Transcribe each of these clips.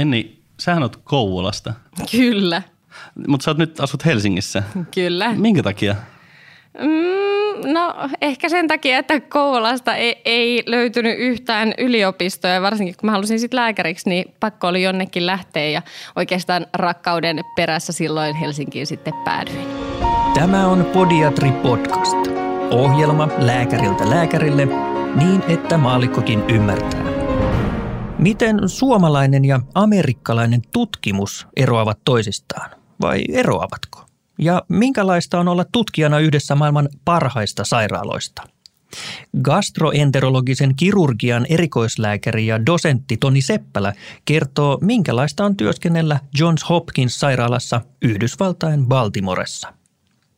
Enni, sähän oot Kouvolasta, Kyllä, mutta sä oot nyt asut Helsingissä. kyllä. Minkä takia? Mm, no ehkä sen takia, että Kouvolasta ei, ei löytynyt yhtään yliopistoa ja varsinkin kun mä halusin sitten lääkäriksi, niin pakko oli jonnekin lähteä ja oikeastaan rakkauden perässä silloin Helsinkiin sitten päädyin. Tämä on Podiatri Podcast. Ohjelma lääkäriltä lääkärille niin, että maallikkokin ymmärtää. Miten suomalainen ja amerikkalainen tutkimus eroavat toisistaan? Vai eroavatko? Ja minkälaista on olla tutkijana yhdessä maailman parhaista sairaaloista? Gastroenterologisen kirurgian erikoislääkäri ja dosentti Toni Seppälä kertoo, minkälaista on työskennellä Johns Hopkins sairaalassa Yhdysvaltain Baltimoressa.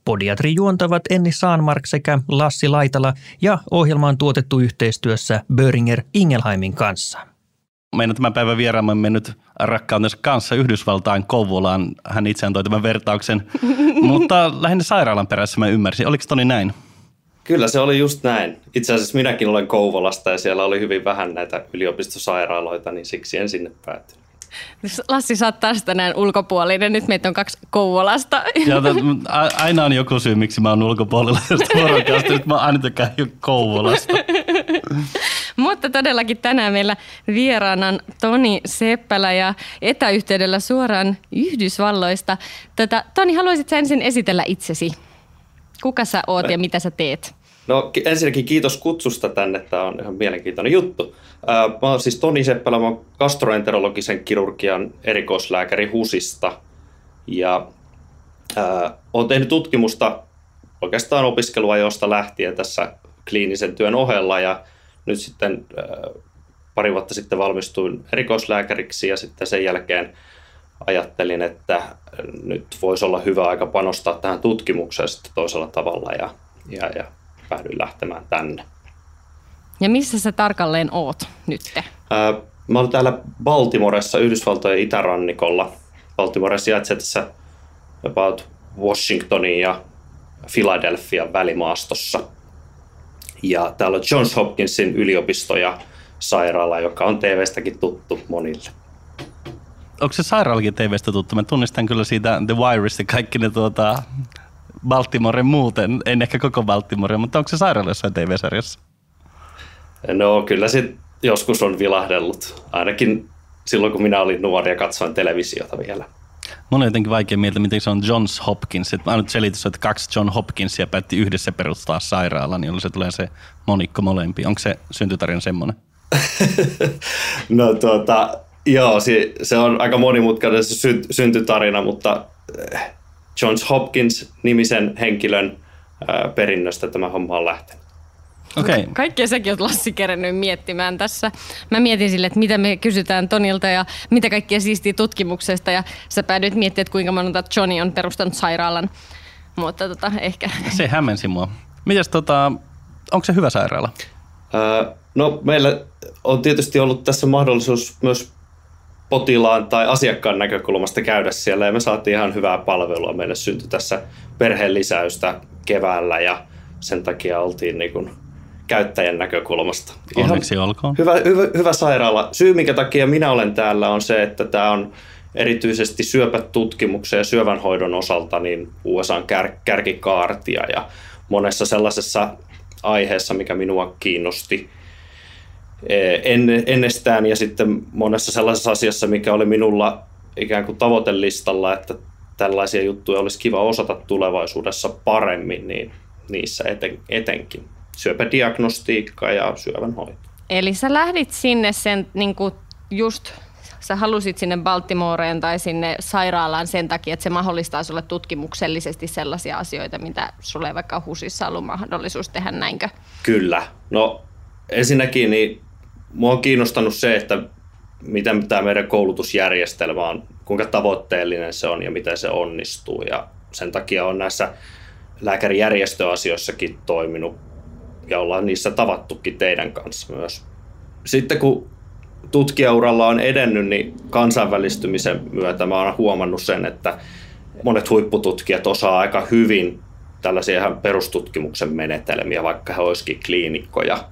Podiatri juontavat Enni Saanmark sekä Lassi Laitala ja ohjelma on tuotettu yhteistyössä Böringer Ingelheimin kanssa. Meidän tämän päivän vieraamme mennyt rakkautensa kanssa Yhdysvaltain Kouvolaan. Hän itseään toi tämän vertauksen, mutta lähinnä sairaalan perässä mä ymmärsin. Oliko Toni näin? Kyllä se oli just näin. Itse asiassa minäkin olen Kouvolasta ja siellä oli hyvin vähän näitä yliopistosairaaloita, niin siksi en sinne päätynyt. Lassi, sä oot taas tänään ulkopuolinen. Nyt meitä on kaksi Kouvolasta. Ja t- a- aina on joku syy, miksi mä oon ulkopuolella tästä. Nyt mä oon aina Kouvolasta. Mutta todellakin tänään meillä vieraana on Toni Seppälä ja etäyhteydellä suoraan Yhdysvalloista. Tätä, Toni, haluaisit ensin esitellä itsesi? Kuka sä oot ja mitä sä teet? No ki- ensinnäkin kiitos kutsusta tänne, tämä on ihan mielenkiintoinen juttu. Mä oon siis Toni Seppälä, mä oon gastroenterologisen kirurgian erikoislääkäri HUSista ja ää, oon tehnyt tutkimusta oikeastaan opiskeluajoista lähtien tässä kliinisen työn ohella ja nyt sitten ää, pari vuotta sitten valmistuin erikoislääkäriksi ja sitten sen jälkeen ajattelin, että nyt voisi olla hyvä aika panostaa tähän tutkimukseen sitten toisella tavalla ja, ja, ja päädyin lähtemään tänne. Ja missä sä tarkalleen oot nyt? Ää, Mä olen täällä Baltimoressa, Yhdysvaltojen itärannikolla. Baltimore sijaitsee tässä about Washingtonin ja Philadelphian välimaastossa. Ja täällä on Johns Hopkinsin yliopisto ja sairaala, joka on TVstäkin tuttu monille. Onko se sairaalakin TVstä tuttu? Mä tunnistan kyllä siitä The Wireista kaikki ne tuota, Baltimoren muuten. En ehkä koko Baltimore, mutta onko se sairaala jossain TV-sarjassa? No kyllä se joskus on vilahdellut. Ainakin silloin, kun minä olin nuori ja katsoin televisiota vielä. Mun on jotenkin vaikea mieltä, miten se on Johns Hopkins. Et mä nyt selitys, että kaksi John Hopkinsia päätti yhdessä perustaa sairaalan, jolloin se tulee se monikko molempi. Onko se syntytarina semmoinen? No tuota, joo, se, se on aika monimutkainen se sy- syntytarina, mutta eh, Johns Hopkins-nimisen henkilön ää, perinnöstä tämä homma on lähtenyt. Okei. Okay. Kaikkea säkin oot Lassi kerennyt miettimään tässä. Mä mietin sille, että mitä me kysytään Tonilta ja mitä kaikkea siistiä tutkimuksesta. Ja sä päädyit miettimään, että kuinka monta Johnny on perustanut sairaalan. Mutta tota, ehkä Se hämmensi mua. Mites tota, onko se hyvä sairaala? Ää, No meillä on tietysti ollut tässä mahdollisuus myös potilaan tai asiakkaan näkökulmasta käydä siellä ja me saatiin ihan hyvää palvelua. Meille syntyi tässä perheen lisäystä keväällä ja sen takia oltiin niin kuin käyttäjän näkökulmasta. Ihan Onneksi olkoon. Hyvä, hyvä, hyvä sairaala. Syy, minkä takia minä olen täällä, on se, että tämä on erityisesti syöpätutkimuksen ja syövänhoidon osalta niin USAn kär, kärkikaartia ja monessa sellaisessa aiheessa, mikä minua kiinnosti eh, en, ennestään ja sitten monessa sellaisessa asiassa, mikä oli minulla ikään kuin tavoitelistalla, että tällaisia juttuja olisi kiva osata tulevaisuudessa paremmin, niin niissä eten, etenkin syöpädiagnostiikka ja syövänhoito. Eli sä lähdit sinne sen niin kuin just, sä halusit sinne Baltimoreen tai sinne sairaalaan sen takia, että se mahdollistaa sulle tutkimuksellisesti sellaisia asioita, mitä sulle ei vaikka HUSissa ollut mahdollisuus tehdä näinkö? Kyllä. No ensinnäkin niin mua on kiinnostanut se, että miten tämä meidän koulutusjärjestelmä on, kuinka tavoitteellinen se on ja miten se onnistuu. Ja sen takia on näissä lääkärijärjestöasioissakin toiminut ja ollaan niissä tavattukin teidän kanssa myös. Sitten kun tutkijauralla on edennyt, niin kansainvälistymisen myötä mä oon huomannut sen, että monet huippututkijat osaa aika hyvin tällaisia ihan perustutkimuksen menetelmiä, vaikka he olisikin kliinikkoja.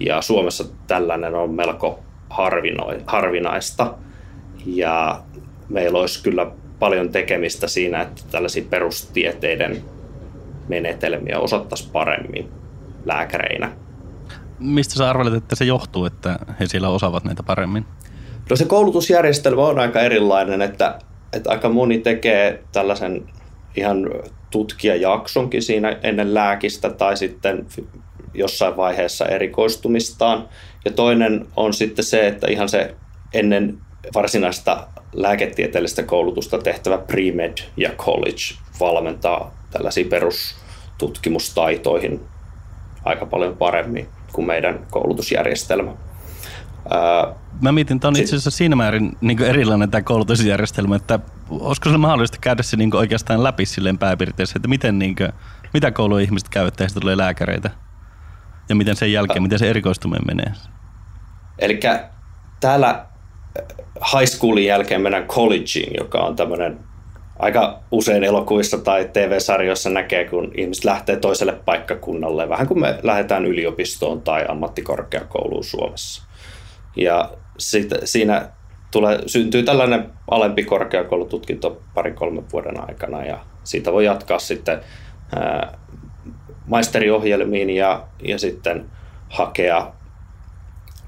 Ja Suomessa tällainen on melko harvinaista. Ja meillä olisi kyllä paljon tekemistä siinä, että tällaisia perustieteiden menetelmiä osattaisiin paremmin lääkäreinä. Mistä sä arvelet, että se johtuu, että he siellä osaavat näitä paremmin? No se koulutusjärjestelmä on aika erilainen, että, että aika moni tekee tällaisen ihan tutkijajaksonkin siinä ennen lääkistä tai sitten jossain vaiheessa erikoistumistaan. Ja toinen on sitten se, että ihan se ennen varsinaista lääketieteellistä koulutusta tehtävä pre-med ja college valmentaa tällaisiin perustutkimustaitoihin aika paljon paremmin kuin meidän koulutusjärjestelmä. Mä mietin, että on itse asiassa siinä määrin niin erilainen tämä koulutusjärjestelmä, että olisiko se mahdollista käydä se niin oikeastaan läpi silleen pääpiirteessä, että miten, niin kuin, mitä koulua ihmiset käyvät, että heistä tulee lääkäreitä ja miten sen jälkeen, miten se erikoistuminen menee? Eli täällä high schoolin jälkeen mennään collegeen, joka on tämmöinen aika usein elokuvissa tai TV-sarjoissa näkee, kun ihmiset lähtee toiselle paikkakunnalle, vähän kuin me lähdetään yliopistoon tai ammattikorkeakouluun Suomessa. Ja sit, siinä tulee, syntyy tällainen alempi korkeakoulututkinto pari-kolmen vuoden aikana ja siitä voi jatkaa sitten ää, maisteriohjelmiin ja, ja sitten hakea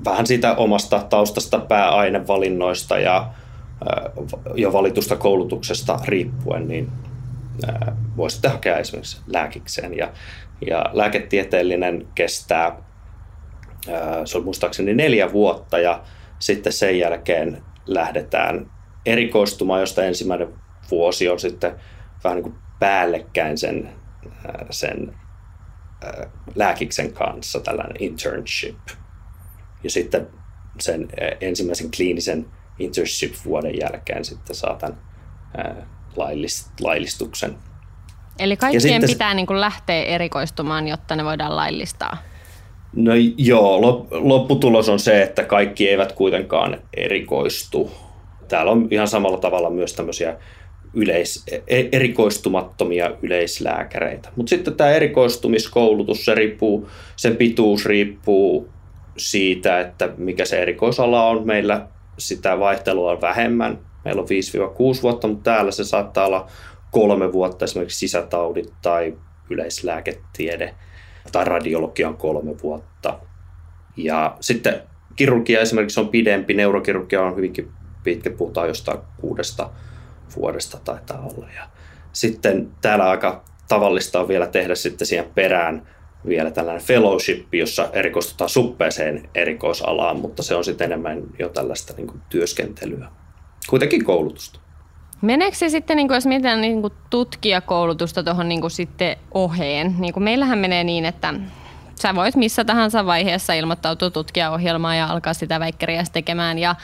vähän siitä omasta taustasta pääainevalinnoista ja jo valitusta koulutuksesta riippuen, niin voi sitten hakea esimerkiksi lääkikseen. Ja, ja lääketieteellinen kestää, se on muistaakseni neljä vuotta ja sitten sen jälkeen lähdetään erikoistumaan, josta ensimmäinen vuosi on sitten vähän niin kuin päällekkäin sen, sen lääkiksen kanssa, tällainen internship. Ja sitten sen ensimmäisen kliinisen internship-vuoden jälkeen sitten saa tämän laillistuksen. Eli kaikkien pitää niin kuin lähteä erikoistumaan, jotta ne voidaan laillistaa? No joo, lopputulos on se, että kaikki eivät kuitenkaan erikoistu. Täällä on ihan samalla tavalla myös tämmöisiä yleis, e, erikoistumattomia yleislääkäreitä. Mutta sitten tämä erikoistumiskoulutus, se riippuu, sen pituus riippuu siitä, että mikä se erikoisala on. Meillä sitä vaihtelua on vähemmän. Meillä on 5-6 vuotta, mutta täällä se saattaa olla kolme vuotta, esimerkiksi sisätaudit tai yleislääketiede tai radiologia on kolme vuotta. Ja sitten kirurgia esimerkiksi on pidempi, neurokirurgia on hyvinkin pitkä, puhutaan jostain kuudesta vuodesta taitaa olla. Ja sitten täällä aika tavallista on vielä tehdä sitten siihen perään vielä tällainen fellowship, jossa erikoistutaan suppeeseen erikoisalaan, mutta se on sitten enemmän jo tällaista niin kuin työskentelyä. Kuitenkin koulutusta. Meneekö se sitten, niin kuin jos mietitään niin kuin tutkijakoulutusta tuohon niin sitten oheen? Niin kuin meillähän menee niin, että sä voit missä tahansa vaiheessa ilmoittautua tutkijaohjelmaan ja alkaa sitä väikkeriä tekemään. Ja,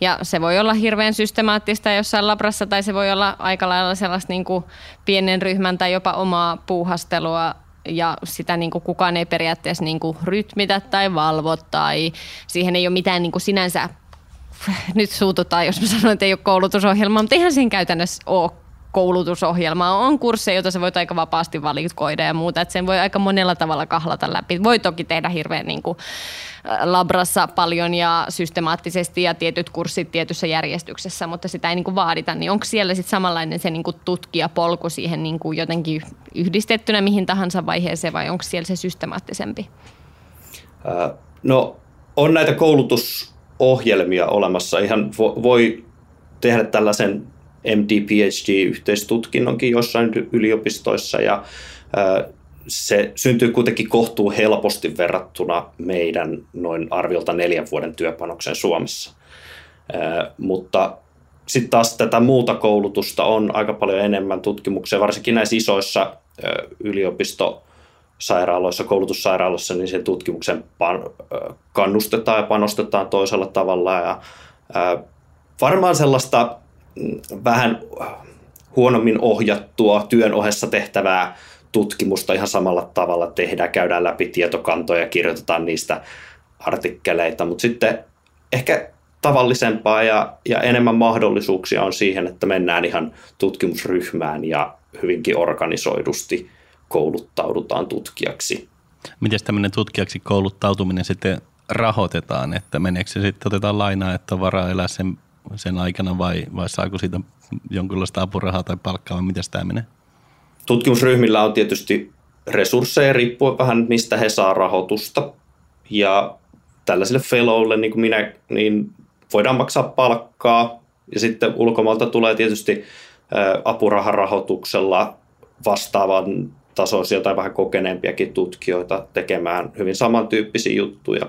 ja se voi olla hirveän systemaattista jossain labrassa tai se voi olla aika lailla sellaista niin kuin pienen ryhmän tai jopa omaa puuhastelua ja sitä niin kuin kukaan ei periaatteessa niin kuin rytmitä tai valvo tai siihen ei ole mitään niin kuin sinänsä, nyt suututaan jos mä sanon, että ei ole koulutusohjelmaa, mutta eihän siinä käytännössä ole koulutusohjelmaa. On kursseja, joita sä voit aika vapaasti valikoida ja muuta, että sen voi aika monella tavalla kahlata läpi. Voi toki tehdä hirveän niin kuin labrassa paljon ja systemaattisesti ja tietyt kurssit tietyssä järjestyksessä, mutta sitä ei niin kuin vaadita. Niin onko siellä sitten samanlainen se niin kuin tutkijapolku siihen niin kuin jotenkin yhdistettynä mihin tahansa vaiheeseen vai onko siellä se systemaattisempi? No on näitä koulutusohjelmia olemassa. Ihan voi tehdä tällaisen MD-PhD-yhteistutkinnonkin jossain yliopistoissa ja se syntyy kuitenkin kohtuu helposti verrattuna meidän noin arviolta neljän vuoden työpanoksen Suomessa. Mutta sitten taas tätä muuta koulutusta on aika paljon enemmän tutkimuksia, varsinkin näissä isoissa yliopistosairaaloissa, koulutussairaaloissa, niin sen tutkimuksen kannustetaan ja panostetaan toisella tavalla. Ja varmaan sellaista vähän huonommin ohjattua työn ohessa tehtävää tutkimusta ihan samalla tavalla tehdään, käydään läpi tietokantoja, kirjoitetaan niistä artikkeleita, mutta sitten ehkä tavallisempaa ja, ja enemmän mahdollisuuksia on siihen, että mennään ihan tutkimusryhmään ja hyvinkin organisoidusti kouluttaudutaan tutkijaksi. Miten tämmöinen tutkijaksi kouluttautuminen sitten rahoitetaan, että meneekö se sitten, otetaan lainaa, että on varaa elää sen sen aikana vai, vai saako siitä jonkinlaista apurahaa tai palkkaa vai miten tämä menee? Tutkimusryhmillä on tietysti resursseja riippuen vähän mistä he saa rahoitusta ja tällaisille fellowille niin kuin minä, niin voidaan maksaa palkkaa ja sitten ulkomailta tulee tietysti apuraharahoituksella vastaavan tasoisia tai vähän kokeneempiakin tutkijoita tekemään hyvin samantyyppisiä juttuja.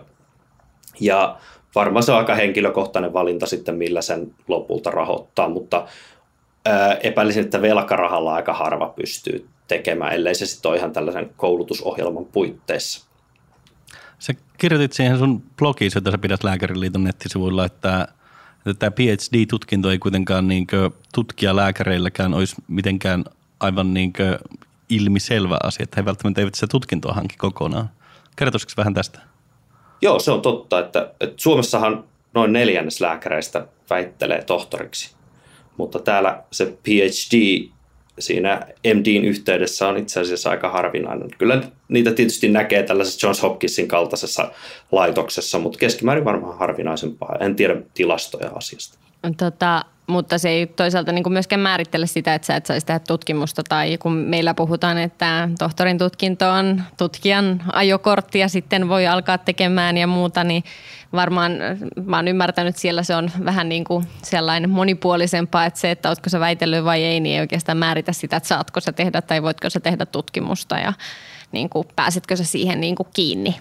Ja varmaan se on aika henkilökohtainen valinta sitten, millä sen lopulta rahoittaa, mutta epäilisin, että velkarahalla aika harva pystyy tekemään, ellei se sitten ole ihan tällaisen koulutusohjelman puitteissa. Sä kirjoitit siihen sun blogiin, jota sä pidät Lääkäriliiton nettisivuilla, että, että tämä PhD-tutkinto ei kuitenkaan niin tutkijalääkäreilläkään olisi mitenkään aivan niin ilmiselvä asia, että he välttämättä eivät sitä tutkintoa hanki kokonaan. Kertoisiko vähän tästä? Joo, se on totta, että, että Suomessahan noin neljännes lääkäreistä väittelee tohtoriksi, mutta täällä se PhD siinä MDin yhteydessä on itse asiassa aika harvinainen. Kyllä niitä tietysti näkee tällaisessa Johns Hopkinsin kaltaisessa laitoksessa, mutta keskimäärin varmaan harvinaisempaa. En tiedä tilastoja asiasta. Tota, mutta se ei toisaalta niin myöskään määrittele sitä, että sä et saisi tehdä tutkimusta. Tai kun meillä puhutaan, että tohtorin tutkinto on tutkijan ajokortti ja sitten voi alkaa tekemään ja muuta, niin varmaan mä oon ymmärtänyt, että siellä se on vähän niin kuin sellainen monipuolisempaa, että se, että ootko sä väitellyt vai ei, niin ei oikeastaan määritä sitä, että saatko sä tehdä tai voitko sä tehdä tutkimusta ja niin kuin, pääsetkö sä siihen niin kuin kiinni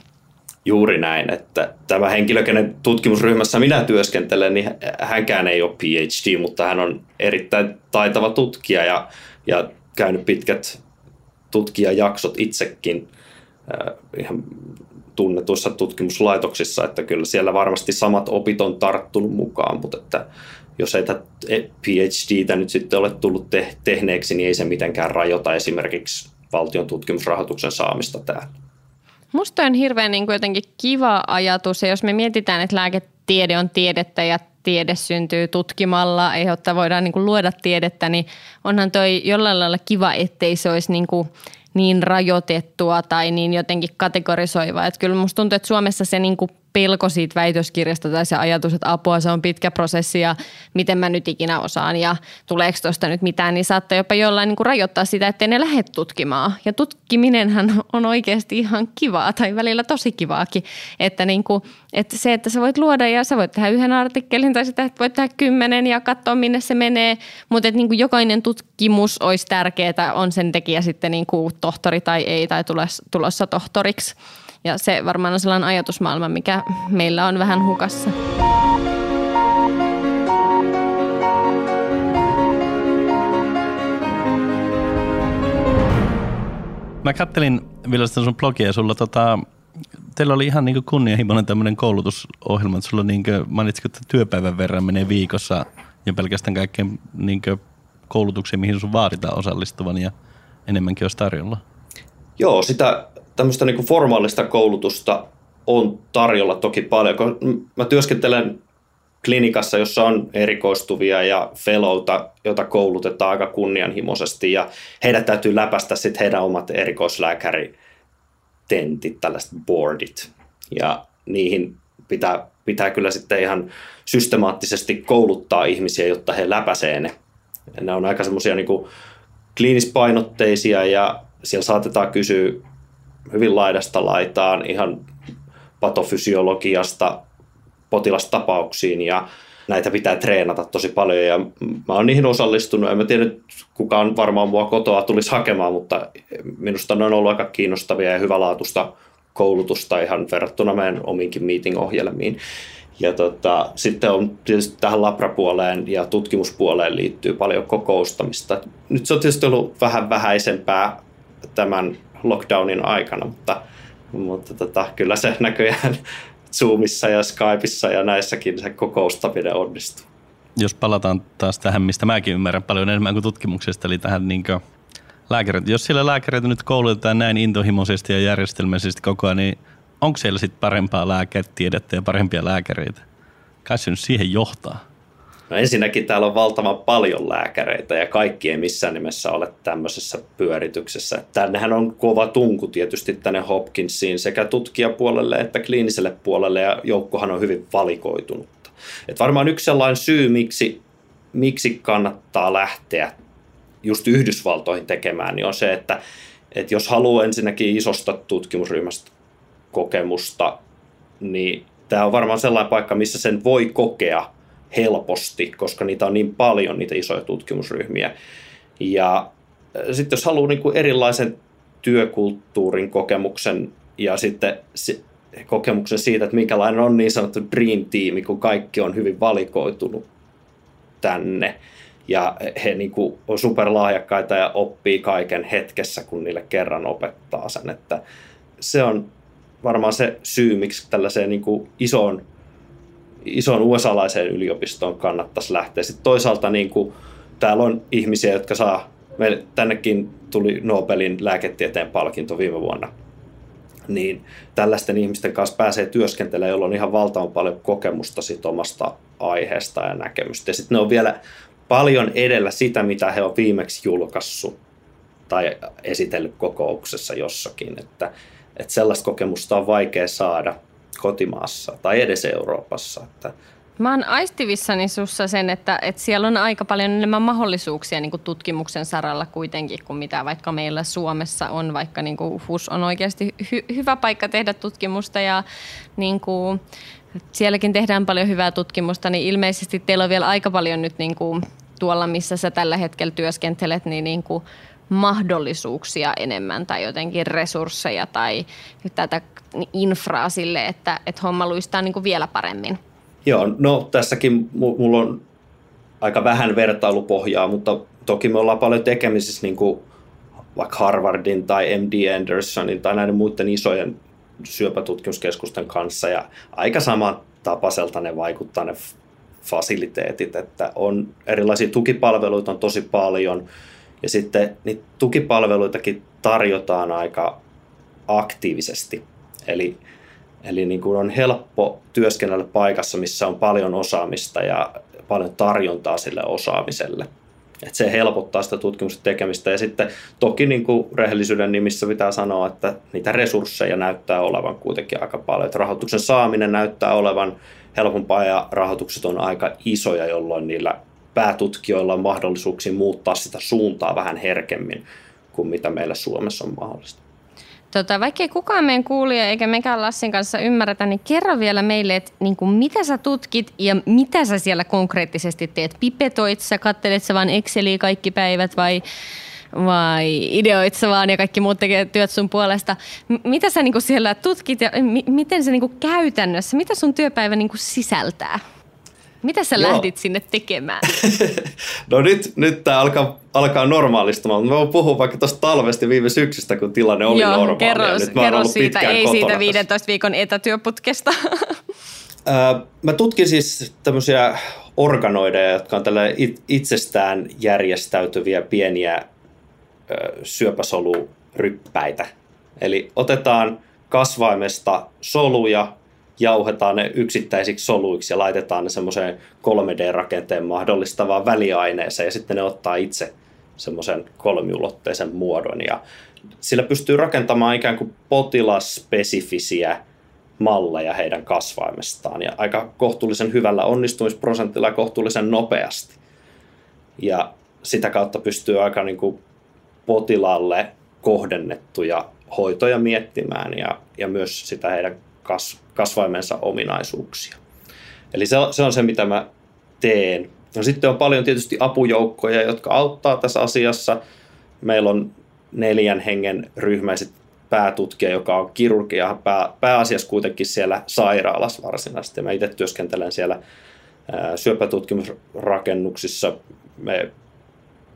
juuri näin, että tämä henkilö, kenen tutkimusryhmässä minä työskentelen, niin hänkään ei ole PhD, mutta hän on erittäin taitava tutkija ja, ja käynyt pitkät tutkijajaksot itsekin äh, ihan tunnetuissa tutkimuslaitoksissa, että kyllä siellä varmasti samat opit on tarttunut mukaan, mutta että jos ei tätä PhDtä nyt sitten ole tullut te- tehneeksi, niin ei se mitenkään rajoita esimerkiksi valtion tutkimusrahoituksen saamista täällä. Musta on hirveän niin kuin jotenkin kiva ajatus ja jos me mietitään, että lääketiede on tiedettä ja tiede syntyy tutkimalla, jotta voidaan niin kuin luoda tiedettä, niin onhan toi jollain lailla kiva, ettei se olisi niin kuin niin rajoitettua tai niin jotenkin kategorisoiva. Että kyllä musta tuntuu, että Suomessa se niin kuin pelko siitä väitöskirjasta tai se ajatus, että apua se on pitkä prosessi ja miten mä nyt ikinä osaan ja tuleeko tuosta nyt mitään, niin saattaa jopa jollain niin kuin rajoittaa sitä, ettei ne lähde tutkimaan. Ja tutkiminenhan on oikeasti ihan kivaa tai välillä tosi kivaakin, että, niin kuin, että se, että sä voit luoda ja sä voit tehdä yhden artikkelin tai sitä, että voit tehdä kymmenen ja katsoa minne se menee, mutta että niin kuin jokainen tutkimus olisi tärkeää, on sen tekijä sitten niin kuin tohtori tai ei tai tulossa tohtoriksi. Ja se varmaan on sellainen ajatusmaailma, mikä meillä on vähän hukassa. Mä kattelin vielä sitä sun blogia ja sulla tota, teillä oli ihan niin kunnianhimoinen tämmöinen koulutusohjelma, että sulla niin mainitsit, että työpäivän verran menee viikossa ja pelkästään kaikkeen niin koulutuksiin, mihin sun vaaditaan osallistuvan ja enemmänkin olisi tarjolla. Joo, sitä tämmöistä niin kuin formaalista koulutusta on tarjolla toki paljon. Mä työskentelen klinikassa, jossa on erikoistuvia ja fellowta, joita koulutetaan aika kunnianhimoisesti ja heidät täytyy läpästä sitten heidän omat erikoislääkäritentit, tällaiset boardit ja niihin pitää, pitää kyllä sitten ihan systemaattisesti kouluttaa ihmisiä, jotta he läpäisee ne. Ja ne on aika semmoisia niin kliinispainotteisia ja siellä saatetaan kysyä hyvin laidasta laitaan ihan patofysiologiasta potilastapauksiin ja näitä pitää treenata tosi paljon ja mä oon niihin osallistunut. En mä tiedä kukaan varmaan mua kotoa tulisi hakemaan, mutta minusta ne on ollut aika kiinnostavia ja hyvälaatuista koulutusta ihan verrattuna meidän omiinkin meeting-ohjelmiin. Ja tota, sitten on tietysti tähän labrapuoleen ja tutkimuspuoleen liittyy paljon kokoustamista. Nyt se on tietysti ollut vähän vähäisempää tämän lockdownin aikana, mutta, mutta tota, kyllä se näköjään Zoomissa ja Skypeissa ja näissäkin se kokoustaminen onnistuu. Jos palataan taas tähän, mistä mäkin ymmärrän paljon enemmän kuin tutkimuksesta, eli tähän niin lääkärit. Jos siellä lääkäreitä nyt koulutetaan näin intohimoisesti ja järjestelmällisesti koko ajan, niin onko siellä sitten parempaa lääketiedettä ja parempia lääkäreitä? Kai se nyt siihen johtaa. No ensinnäkin täällä on valtavan paljon lääkäreitä ja kaikki ei missään nimessä ole tämmöisessä pyörityksessä. Tännehän on kova tunku tietysti tänne Hopkinsiin sekä tutkijapuolelle että kliiniselle puolelle ja joukkohan on hyvin valikoitunutta. Et varmaan yksi sellainen syy, miksi, miksi kannattaa lähteä just Yhdysvaltoihin tekemään, niin on se, että, että jos haluaa ensinnäkin isosta tutkimusryhmästä kokemusta, niin tämä on varmaan sellainen paikka, missä sen voi kokea helposti, koska niitä on niin paljon, niitä isoja tutkimusryhmiä. Ja sitten jos haluaa niin kuin erilaisen työkulttuurin kokemuksen ja sitten kokemuksen siitä, että minkälainen on niin sanottu dream team, kun kaikki on hyvin valikoitunut tänne. Ja he niin kuin on superlahjakkaita ja oppii kaiken hetkessä, kun niille kerran opettaa sen. Että se on varmaan se syy, miksi tällaiseen niin kuin isoon, isoon USA-laiseen yliopistoon kannattaisi lähteä. Sitten toisaalta niin kuin, täällä on ihmisiä, jotka saa, meille tännekin tuli Nobelin lääketieteen palkinto viime vuonna – niin tällaisten ihmisten kanssa pääsee työskentelemään, jolla on ihan valtavan paljon kokemusta sit omasta aiheesta ja näkemystä. Ja sitten ne on vielä paljon edellä sitä, mitä he on viimeksi julkaissut tai esitellyt kokouksessa jossakin. Että, että sellaista kokemusta on vaikea saada kotimaassa tai edes Euroopassa. Että Mä oon aistivissani sussa sen, että, että siellä on aika paljon enemmän mahdollisuuksia niin tutkimuksen saralla kuitenkin kuin mitä vaikka meillä Suomessa on, vaikka niin kuin HUS on oikeasti hy- hyvä paikka tehdä tutkimusta ja niin kuin, sielläkin tehdään paljon hyvää tutkimusta, niin ilmeisesti teillä on vielä aika paljon nyt niin kuin, tuolla, missä sä tällä hetkellä työskentelet, niin, niin kuin, mahdollisuuksia enemmän tai jotenkin resursseja tai tätä infraa sille, että, että homma luistaa niin kuin vielä paremmin. Joo, no tässäkin mulla on aika vähän vertailupohjaa, mutta toki me ollaan paljon tekemisissä niin kuin vaikka Harvardin tai MD Andersonin tai näiden muiden isojen syöpätutkimuskeskusten kanssa ja aika sama tapaiselta ne vaikuttaa ne fasiliteetit, että on erilaisia tukipalveluita on tosi paljon ja sitten niitä tukipalveluitakin tarjotaan aika aktiivisesti. Eli Eli niin kuin on helppo työskennellä paikassa, missä on paljon osaamista ja paljon tarjontaa sille osaamiselle. Et se helpottaa sitä tutkimuksen tekemistä. Ja sitten toki niin kuin rehellisyyden nimissä pitää sanoa, että niitä resursseja näyttää olevan kuitenkin aika paljon. Että rahoituksen saaminen näyttää olevan helpompaa ja rahoitukset on aika isoja, jolloin niillä päätutkijoilla on mahdollisuuksia muuttaa sitä suuntaa vähän herkemmin kuin mitä meillä Suomessa on mahdollista. Tota, vaikka ei kukaan meidän kuulija eikä mekään Lassin kanssa ymmärretä, niin kerro vielä meille, että niin kuin mitä sä tutkit ja mitä sä siellä konkreettisesti teet. Pipetoit sä, kattelet sä vaan Exceliä kaikki päivät vai, vai ideoit sä vaan ja kaikki muut tekee työt sun puolesta. M- mitä sä niin kuin siellä tutkit ja m- miten se niin kuin käytännössä, mitä sun työpäivä niin kuin sisältää? Mitä sä Joo. lähdit sinne tekemään? no nyt, nyt tämä alkaa, alkaa normaalistumaan. Mä voin puhua vaikka tuosta talvesta viime syksystä, kun tilanne oli Joo, normaali. Kerro, nyt kerro siitä, ei siitä 15 tässä. viikon etätyöputkesta. mä tutkin siis tämmöisiä organoideja, jotka on tällä itsestään järjestäytyviä pieniä syöpäsoluryppäitä. Eli otetaan kasvaimesta soluja, jauhetaan ne yksittäisiksi soluiksi ja laitetaan ne semmoiseen 3D-rakenteen mahdollistavaan väliaineeseen ja sitten ne ottaa itse semmoisen kolmiulotteisen muodon ja sillä pystyy rakentamaan ikään kuin potilasspesifisiä malleja heidän kasvaimestaan ja aika kohtuullisen hyvällä onnistumisprosentilla ja kohtuullisen nopeasti. Ja sitä kautta pystyy aika niin kuin potilaalle kohdennettuja hoitoja miettimään ja, ja myös sitä heidän kas, kasvaimensa ominaisuuksia. Eli se, se on se, mitä mä teen. No sitten on paljon tietysti apujoukkoja, jotka auttaa tässä asiassa. Meillä on neljän hengen ryhmäiset päätutkija, joka on kirurgia pää, pääasiassa kuitenkin siellä sairaalassa varsinaisesti. Mä itse työskentelen siellä syöpätutkimusrakennuksissa. Me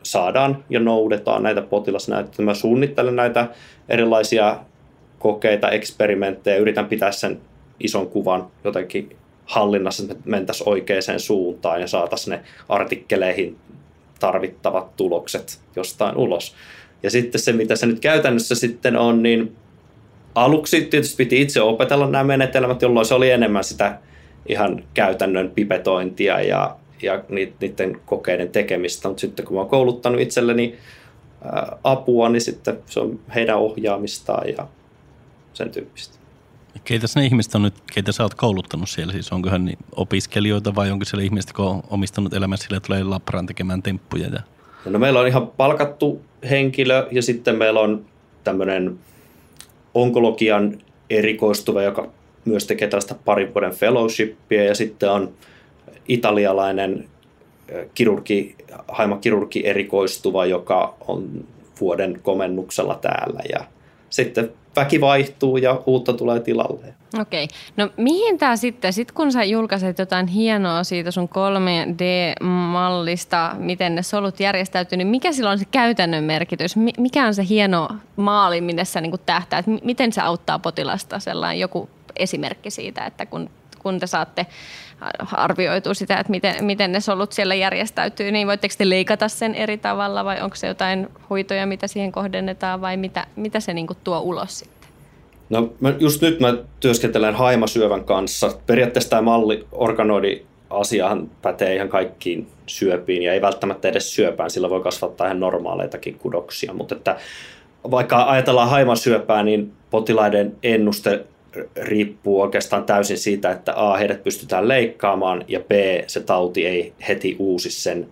saadaan ja noudetaan näitä potilasnäyttöjä. Mä suunnittelen näitä erilaisia kokeita, eksperimenttejä, yritän pitää sen ison kuvan jotenkin hallinnassa, että mentäisiin oikeaan suuntaan ja saataisiin ne artikkeleihin tarvittavat tulokset jostain ulos. Ja sitten se, mitä se nyt käytännössä sitten on, niin aluksi tietysti piti itse opetella nämä menetelmät, jolloin se oli enemmän sitä ihan käytännön pipetointia ja, ja niiden kokeiden tekemistä, mutta sitten kun mä oon kouluttanut itselleni apua, niin sitten se on heidän ohjaamistaan ja sen tyyppistä. Keitä ne ihmiset on nyt, keitä sä oot kouluttanut siellä? Siis onkohan niin opiskelijoita vai onko siellä ihmiset, kun on omistanut elämän sille, että tulee Labraan tekemään temppuja? Ja... No meillä on ihan palkattu henkilö ja sitten meillä on tämmöinen onkologian erikoistuva, joka myös tekee tällaista parin vuoden fellowshipia ja sitten on italialainen kirurgi, haimakirurgi erikoistuva, joka on vuoden komennuksella täällä ja sitten väki vaihtuu ja uutta tulee tilalle. Okei. No mihin tämä sitten, sit kun sä julkaiset jotain hienoa siitä sun 3D-mallista, miten ne solut järjestäytyy, niin mikä silloin on se käytännön merkitys? Mikä on se hieno maali, minne sä niin tähtäät? Miten se auttaa potilasta? Sellainen joku esimerkki siitä, että kun, kun te saatte arvioitu sitä, että miten, miten ne solut siellä järjestäytyy, niin voitteko te leikata sen eri tavalla vai onko se jotain hoitoja, mitä siihen kohdennetaan vai mitä, mitä se niin tuo ulos sitten? No mä, just nyt mä työskentelen haimasyövän kanssa. Periaatteessa tämä malli organoidi asiahan pätee ihan kaikkiin syöpiin ja ei välttämättä edes syöpään, sillä voi kasvattaa ihan normaaleitakin kudoksia, mutta että vaikka ajatellaan haimasyöpää, niin potilaiden ennuste riippuu oikeastaan täysin siitä, että A, heidät pystytään leikkaamaan ja B, se tauti ei heti uusi sen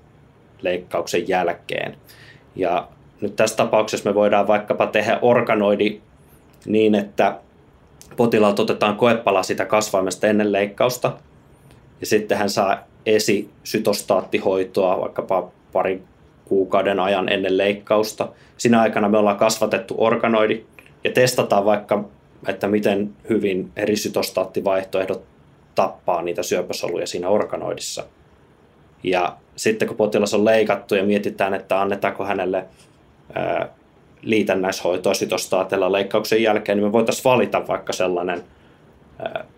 leikkauksen jälkeen. Ja nyt tässä tapauksessa me voidaan vaikkapa tehdä organoidi niin, että potilaalta otetaan koepala sitä kasvaimesta ennen leikkausta ja sitten hän saa esisytostaattihoitoa vaikkapa parin kuukauden ajan ennen leikkausta. Siinä aikana me ollaan kasvatettu organoidi ja testataan vaikka että miten hyvin eri sytostaattivaihtoehdot tappaa niitä syöpäsoluja siinä organoidissa. Ja sitten kun potilas on leikattu ja mietitään, että annetaanko hänelle liitännäishoitoa sytostaatilla leikkauksen jälkeen, niin me voitaisiin valita vaikka sellainen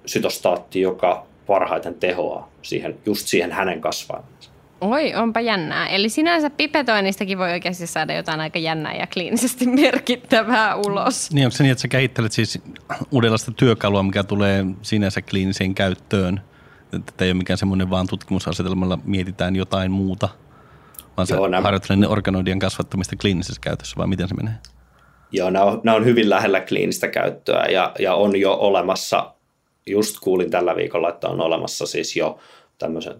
sytostaatti, joka parhaiten tehoaa siihen, just siihen hänen kasvaimensa. Oi, onpa jännää. Eli sinänsä pipetoinnistakin voi oikeasti saada jotain aika jännää ja kliinisesti merkittävää ulos. Niin onko se niin, että sä kehittelet siis uudenlaista työkalua, mikä tulee sinänsä kliiniseen käyttöön? Että ei ole mikään semmoinen vaan tutkimusasetelmalla mietitään jotain muuta, vaan Joo, sä nämä... harjoittelet organoidien kasvattamista kliinisessä käytössä, vai miten se menee? Joo, nämä on, nämä on hyvin lähellä kliinistä käyttöä ja, ja on jo olemassa, just kuulin tällä viikolla, että on olemassa siis jo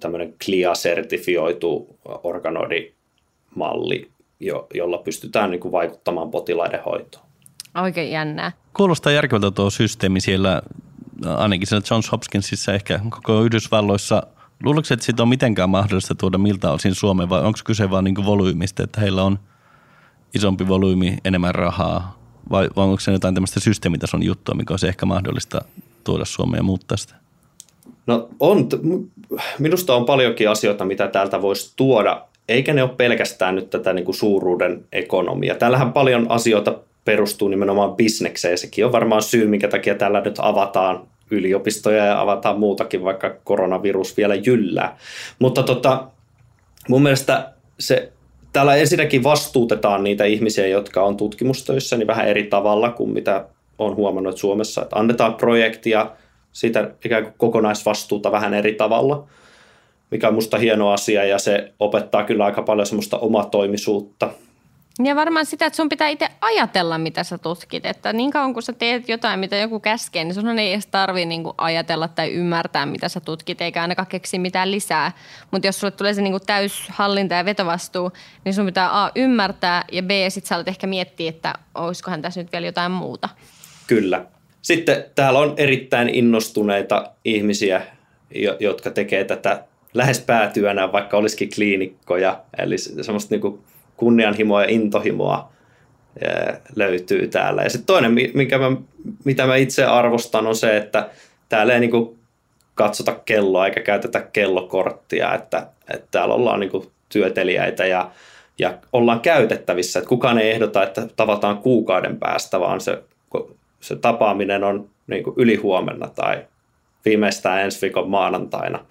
tämmöinen CLIA-sertifioitu organoidimalli, jo, jolla pystytään niin kuin vaikuttamaan potilaiden hoitoon. Oikein jännää. Kuulostaa järkevältä tuo systeemi siellä, ainakin siellä Johns Hopkinsissa ehkä koko Yhdysvalloissa. Luuletko, että siitä on mitenkään mahdollista tuoda miltä osin Suomeen vai onko kyse vain niin volyymista, että heillä on isompi volyymi, enemmän rahaa vai, vai onko se jotain tämmöistä systeemitason juttua, mikä olisi ehkä mahdollista tuoda Suomeen ja muuttaa sitä? No on, minusta on paljonkin asioita, mitä täältä voisi tuoda, eikä ne ole pelkästään nyt tätä niin kuin suuruuden ekonomia. Täällähän paljon asioita perustuu nimenomaan bisnekseen. Sekin on varmaan syy, minkä takia täällä nyt avataan yliopistoja ja avataan muutakin, vaikka koronavirus vielä jyllää. Mutta tota, mun mielestä se, täällä ensinnäkin vastuutetaan niitä ihmisiä, jotka on tutkimustöissä, niin vähän eri tavalla kuin mitä on huomannut Suomessa. Että annetaan projektia, siitä ikään kuin kokonaisvastuuta vähän eri tavalla, mikä on musta hieno asia ja se opettaa kyllä aika paljon semmoista omatoimisuutta. Ja varmaan sitä, että sun pitää itse ajatella, mitä sä tutkit. Että niin kauan kun sä teet jotain, mitä joku käskee, niin sun ei edes tarvi niin ajatella tai ymmärtää, mitä sä tutkit, eikä ainakaan keksi mitään lisää. Mutta jos sulle tulee se niin täyshallinta ja vetovastuu, niin sun pitää A ymmärtää ja B sit sä ehkä miettiä, että olisikohan tässä nyt vielä jotain muuta. Kyllä. Sitten täällä on erittäin innostuneita ihmisiä, jotka tekee tätä lähes päätyönä, vaikka olisikin kliinikkoja. Eli semmoista niin kunnianhimoa ja intohimoa löytyy täällä. Ja sitten toinen, mikä mä, mitä mä itse arvostan, on se, että täällä ei niin katsota kelloa eikä käytetä kellokorttia, että, että täällä ollaan niin työtelijäitä ja, ja ollaan käytettävissä. Että kukaan ei ehdota, että tavataan kuukauden päästä, vaan se se tapaaminen on niin kuin ylihuomenna tai viimeistään ensi viikon maanantaina.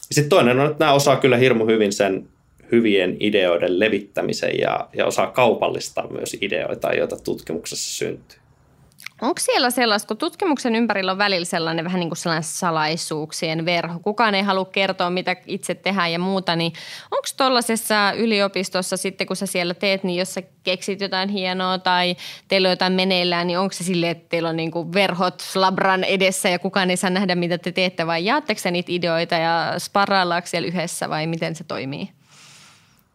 Sitten toinen on, että nämä osaa kyllä hirmu hyvin sen hyvien ideoiden levittämisen ja, ja osaa kaupallistaa myös ideoita, joita tutkimuksessa syntyy. Onko siellä sellaista, kun tutkimuksen ympärillä on välillä sellainen vähän niin kuin sellainen salaisuuksien verho, kukaan ei halua kertoa, mitä itse tehdään ja muuta, niin onko tuollaisessa yliopistossa sitten, kun sä siellä teet, niin jos sä keksit jotain hienoa tai teillä on jotain meneillään, niin onko se silleen, että teillä on niin kuin verhot labran edessä ja kukaan ei saa nähdä, mitä te teette vai jaatteko niitä ideoita ja sparraillaanko siellä yhdessä vai miten se toimii?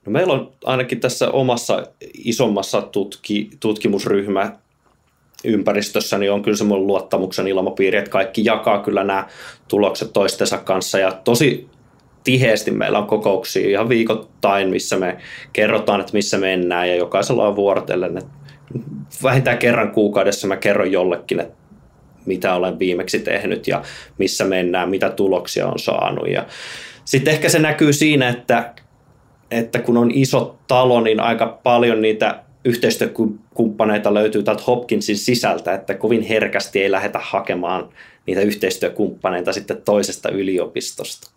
No meillä on ainakin tässä omassa isommassa tutki, tutkimusryhmä ympäristössä niin on kyllä semmoinen luottamuksen ilmapiiri, että kaikki jakaa kyllä nämä tulokset toistensa kanssa ja tosi tiheesti meillä on kokouksia ihan viikoittain, missä me kerrotaan, että missä mennään ja jokaisella on vuorotellen, että vähintään kerran kuukaudessa mä kerron jollekin, että mitä olen viimeksi tehnyt ja missä mennään, mitä tuloksia on saanut. Ja sitten ehkä se näkyy siinä, että, että kun on iso talo, niin aika paljon niitä yhteistyökumppaneita löytyy täältä Hopkinsin sisältä, että kovin herkästi ei lähdetä hakemaan niitä yhteistyökumppaneita sitten toisesta yliopistosta.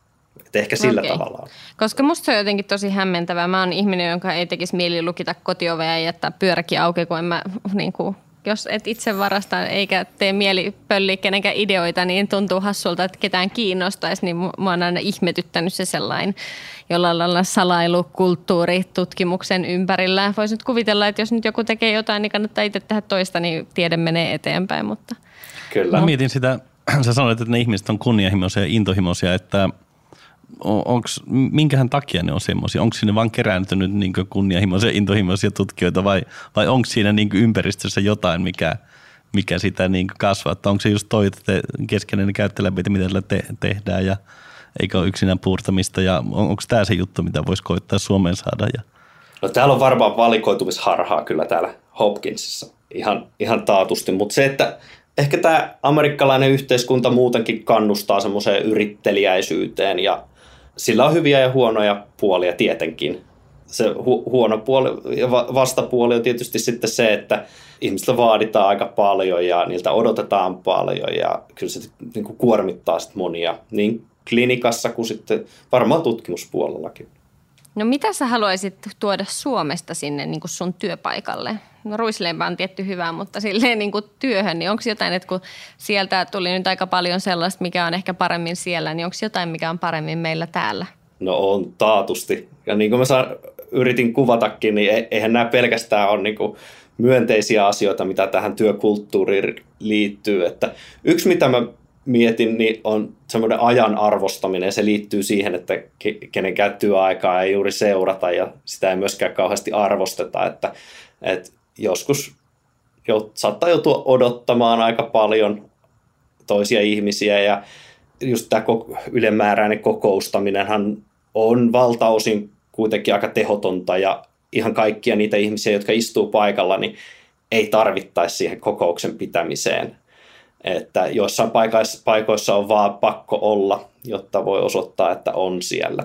Et ehkä sillä okay. tavalla on. Koska musta se on jotenkin tosi hämmentävää. Mä oon ihminen, jonka ei tekisi mieli lukita kotiovea ja jättää pyöräkin auki, kun en mä niin kuin jos et itse varasta eikä tee mieli pölliä kenenkään ideoita, niin tuntuu hassulta, että ketään kiinnostaisi, niin mua on aina ihmetyttänyt se sellainen jollain lailla salailukulttuuri tutkimuksen ympärillä. Voisi nyt kuvitella, että jos nyt joku tekee jotain, niin kannattaa itse tehdä toista, niin tiede menee eteenpäin. Mutta... Kyllä. Mä mietin sitä, sä sanoit, että ne ihmiset on kunnianhimoisia ja intohimoisia, että onks, minkähän takia ne on semmoisia? Onko sinne vaan kerääntynyt niin kunnianhimoisia, intohimoisia tutkijoita vai, vai onko siinä niin ympäristössä jotain, mikä, mikä sitä niin kasvattaa? Onko se just toi, että te keskenään käyttelee, mitä te, tehdään ja eikä ole yksinään puurtamista ja on, onko tämä se juttu, mitä voisi koittaa Suomeen saada? Ja... No täällä on varmaan valikoitumisharhaa kyllä täällä Hopkinsissa ihan, ihan taatusti, mutta se, että ehkä tämä amerikkalainen yhteiskunta muutenkin kannustaa semmoiseen yritteliäisyyteen ja sillä on hyviä ja huonoja puolia tietenkin. Se hu- huono puoli ja vastapuoli on tietysti sitten se, että ihmistä vaaditaan aika paljon ja niiltä odotetaan paljon ja kyllä se niin kuin kuormittaa sitten monia niin klinikassa kuin sitten varmaan tutkimuspuolellakin. No mitä sä haluaisit tuoda Suomesta sinne niin kuin sun työpaikalle? No ruisleipä on tietty hyvää, mutta silleen niin kuin työhön, niin onko jotain, että kun sieltä tuli nyt aika paljon sellaista, mikä on ehkä paremmin siellä, niin onko jotain, mikä on paremmin meillä täällä? No on taatusti. Ja niin kuin mä saan, yritin kuvatakin, niin e-, eihän nämä pelkästään ole niin kuin myönteisiä asioita, mitä tähän työkulttuuriin liittyy. Että yksi, mitä mä mietin, niin on semmoinen ajan arvostaminen. Se liittyy siihen, että kenenkään työaikaa ei juuri seurata ja sitä ei myöskään kauheasti arvosteta. Että, että joskus jo, saattaa joutua odottamaan aika paljon toisia ihmisiä ja just tämä ylemmääräinen kokoustaminenhan on valtaosin kuitenkin aika tehotonta ja ihan kaikkia niitä ihmisiä, jotka istuu paikalla, niin ei tarvittaisi siihen kokouksen pitämiseen. Että joissain paikoissa, paikoissa on vaan pakko olla, jotta voi osoittaa, että on siellä.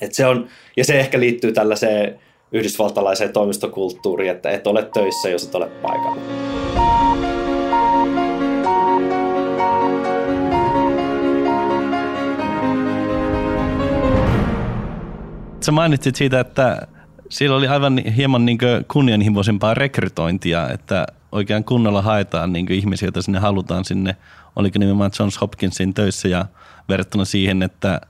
Et se on, ja se ehkä liittyy tällaiseen yhdysvaltalaiseen toimistokulttuuriin, että et ole töissä, jos et ole paikalla. Sä mainitsit siitä, että siellä oli aivan hieman niin kunnianhimoisempaa rekrytointia, että oikein kunnolla haetaan niin ihmisiä, joita sinne halutaan sinne. Oliko nimenomaan Johns Hopkinsin töissä ja verrattuna siihen, että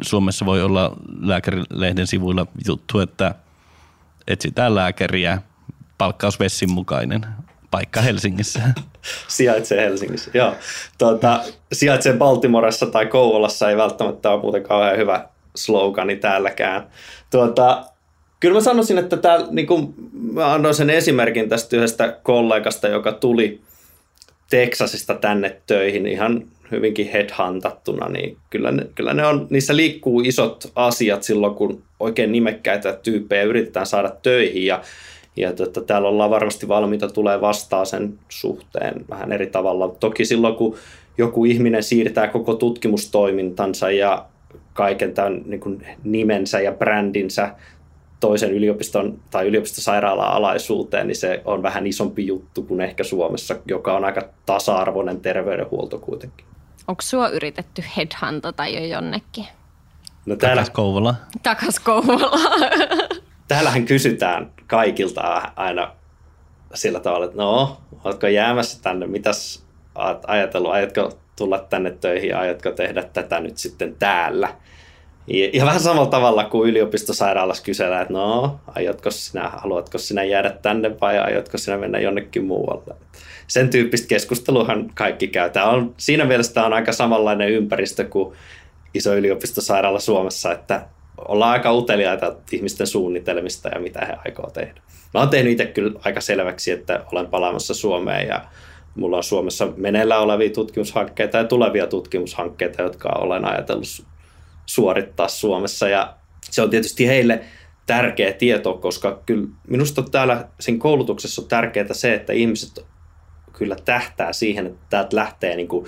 Suomessa voi olla lääkärilehden sivuilla juttu, että etsitään lääkäriä, palkkaus Vessin mukainen, paikka Helsingissä. sijaitsee Helsingissä, joo. Tuota, sijaitsee Baltimoressa tai Kouvolassa ei välttämättä ole muuten kauhean hyvä slogani täälläkään. Tuota, kyllä mä sanoisin, että tää, niin kun, mä annoin sen esimerkin tästä yhdestä kollegasta, joka tuli Teksasista tänne töihin ihan hyvinkin headhuntattuna, niin kyllä ne, kyllä ne on, niissä liikkuu isot asiat silloin, kun oikein nimekkäitä tyyppejä yritetään saada töihin ja, ja tota, täällä ollaan varmasti valmiita tulee vastaan sen suhteen vähän eri tavalla. Toki silloin, kun joku ihminen siirtää koko tutkimustoimintansa ja kaiken tämän niin kuin nimensä ja brändinsä toisen yliopiston tai yliopistosairaalan alaisuuteen, niin se on vähän isompi juttu kuin ehkä Suomessa, joka on aika tasa-arvoinen terveydenhuolto kuitenkin. Onko sua yritetty headhuntata jo jonnekin? No täällä... Takas Kouvola. Takas Kouvola. Täällähän kysytään kaikilta aina sillä tavalla, että no, oletko jäämässä tänne, mitäs olet ajatellut, aiotko tulla tänne töihin aiotko tehdä tätä nyt sitten täällä. Ja, vähän samalla tavalla kuin yliopistosairaalassa kysellään, että no, aiotko sinä, haluatko sinä jäädä tänne vai aiotko sinä mennä jonnekin muualle. Sen tyyppistä keskusteluhan kaikki käy. Tämä on, siinä mielessä tämä on aika samanlainen ympäristö kuin iso yliopistosairaala Suomessa, että ollaan aika uteliaita ihmisten suunnitelmista ja mitä he aikoo tehdä. Mä oon tehnyt itse kyllä aika selväksi, että olen palaamassa Suomeen ja mulla on Suomessa meneillä olevia tutkimushankkeita ja tulevia tutkimushankkeita, jotka olen ajatellut suorittaa Suomessa. Ja se on tietysti heille tärkeä tieto, koska kyllä minusta täällä siinä koulutuksessa on tärkeää se, että ihmiset kyllä tähtää siihen, että täältä lähtee niin kuin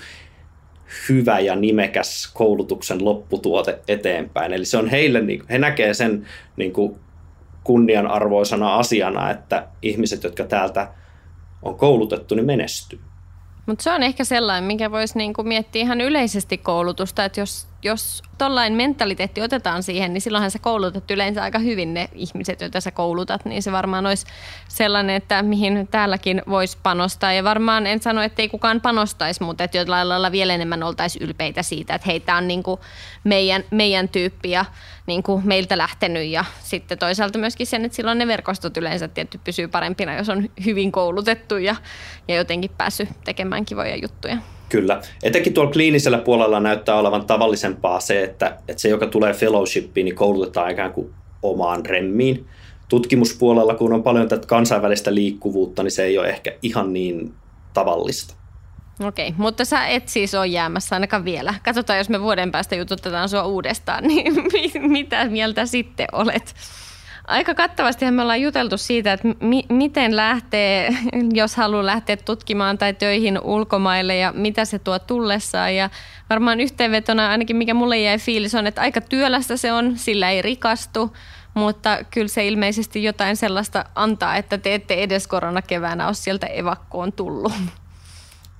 hyvä ja nimekäs koulutuksen lopputuote eteenpäin. Eli se on heille, niin he näkee sen niin kuin kunnianarvoisena asiana, että ihmiset, jotka täältä on koulutettu, niin menestyy. Mutta se on ehkä sellainen, mikä voisi niinku miettiä ihan yleisesti koulutusta, että jos jos tollain mentaliteetti otetaan siihen, niin silloinhan sä koulutat yleensä aika hyvin ne ihmiset, joita sä koulutat, niin se varmaan olisi sellainen, että mihin täälläkin voisi panostaa. Ja varmaan en sano, että ei kukaan panostaisi, mutta että jollain lailla vielä enemmän oltaisiin ylpeitä siitä, että heitä on niin kuin meidän, meidän tyyppi ja niin kuin meiltä lähtenyt. Ja sitten toisaalta myöskin sen, että silloin ne verkostot yleensä tietty pysyy parempina, jos on hyvin koulutettu ja, ja jotenkin päässyt tekemään kivoja juttuja. Kyllä. Etenkin tuolla kliinisellä puolella näyttää olevan tavallisempaa se, että, että se, joka tulee fellowshipiin, niin koulutetaan ikään kuin omaan remmiin. Tutkimuspuolella, kun on paljon tätä kansainvälistä liikkuvuutta, niin se ei ole ehkä ihan niin tavallista. Okei, mutta sä et siis ole jäämässä ainakaan vielä. Katsotaan, jos me vuoden päästä jututetaan sua uudestaan, niin mitä mieltä sitten olet? Aika kattavasti me ollaan juteltu siitä, että mi- miten lähtee, jos haluaa lähteä tutkimaan tai töihin ulkomaille ja mitä se tuo tullessaan. Ja varmaan yhteenvetona ainakin mikä mulle jäi fiilis on, että aika työlästä se on, sillä ei rikastu, mutta kyllä se ilmeisesti jotain sellaista antaa, että te ette edes koronakeväänä ole sieltä evakkoon tullut.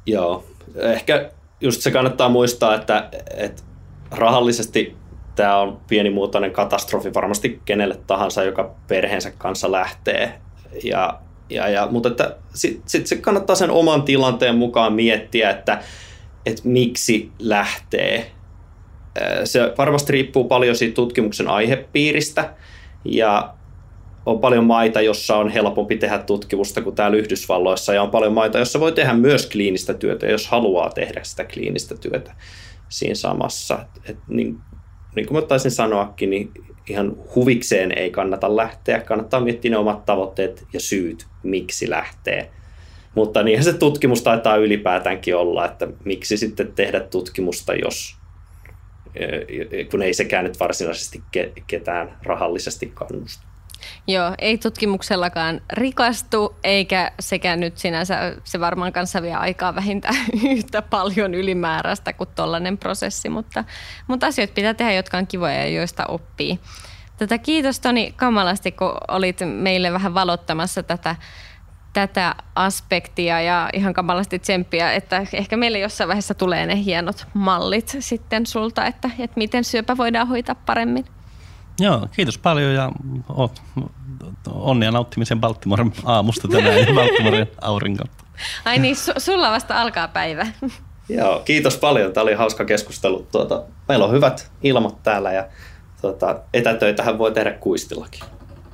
Joo, ehkä just se kannattaa muistaa, että, että rahallisesti tämä on pienimuotoinen katastrofi varmasti kenelle tahansa, joka perheensä kanssa lähtee. Ja, ja, ja, mutta sitten sit se kannattaa sen oman tilanteen mukaan miettiä, että, että miksi lähtee. Se varmasti riippuu paljon siitä tutkimuksen aihepiiristä ja on paljon maita, jossa on helpompi tehdä tutkimusta kuin täällä Yhdysvalloissa ja on paljon maita, jossa voi tehdä myös kliinistä työtä, jos haluaa tehdä sitä kliinistä työtä siinä samassa. Et niin niin kuin mä taisin sanoakin, niin ihan huvikseen ei kannata lähteä. Kannattaa miettiä ne omat tavoitteet ja syyt, miksi lähtee. Mutta niinhän se tutkimus taitaa ylipäätäänkin olla, että miksi sitten tehdä tutkimusta, jos kun ei sekään nyt varsinaisesti ketään rahallisesti kannusta. Joo, ei tutkimuksellakaan rikastu, eikä sekä nyt sinänsä, se varmaan kanssa vie aikaa vähintään yhtä paljon ylimääräistä kuin tollainen prosessi, mutta, mutta asioita pitää tehdä, jotka on kivoja ja joista oppii. Tätä kiitos Toni kamalasti, kun olit meille vähän valottamassa tätä, tätä aspektia ja ihan kamalasti tsemppiä, että ehkä meille jossain vaiheessa tulee ne hienot mallit sitten sulta, että, että miten syöpä voidaan hoitaa paremmin. Joo, kiitos paljon ja onnea nauttimisen Baltimoren aamusta tänään ja Baltimoren aurinko. Ai niin, su- sulla vasta alkaa päivä. Joo, kiitos paljon. Tämä oli hauska keskustelu. Tuota, meillä on hyvät ilmat täällä ja tuota, etätöitähän voi tehdä kuistillakin.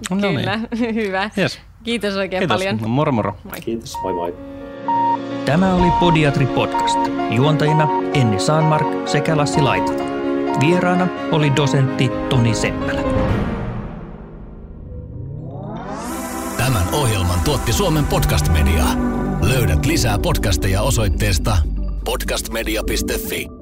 No niin. Kyllä, hyvä. Yes. Kiitos oikein kiitos. paljon. No, moro moro. Moi. Kiitos, moi moi. Tämä oli Podiatri Podcast. Juontajina Enni Saanmark sekä Lassi Laitala. Vieraana oli dosentti Toni Seppälä. Tämän ohjelman tuotti Suomen Podcast Media. Löydät lisää podcasteja osoitteesta podcastmedia.fi.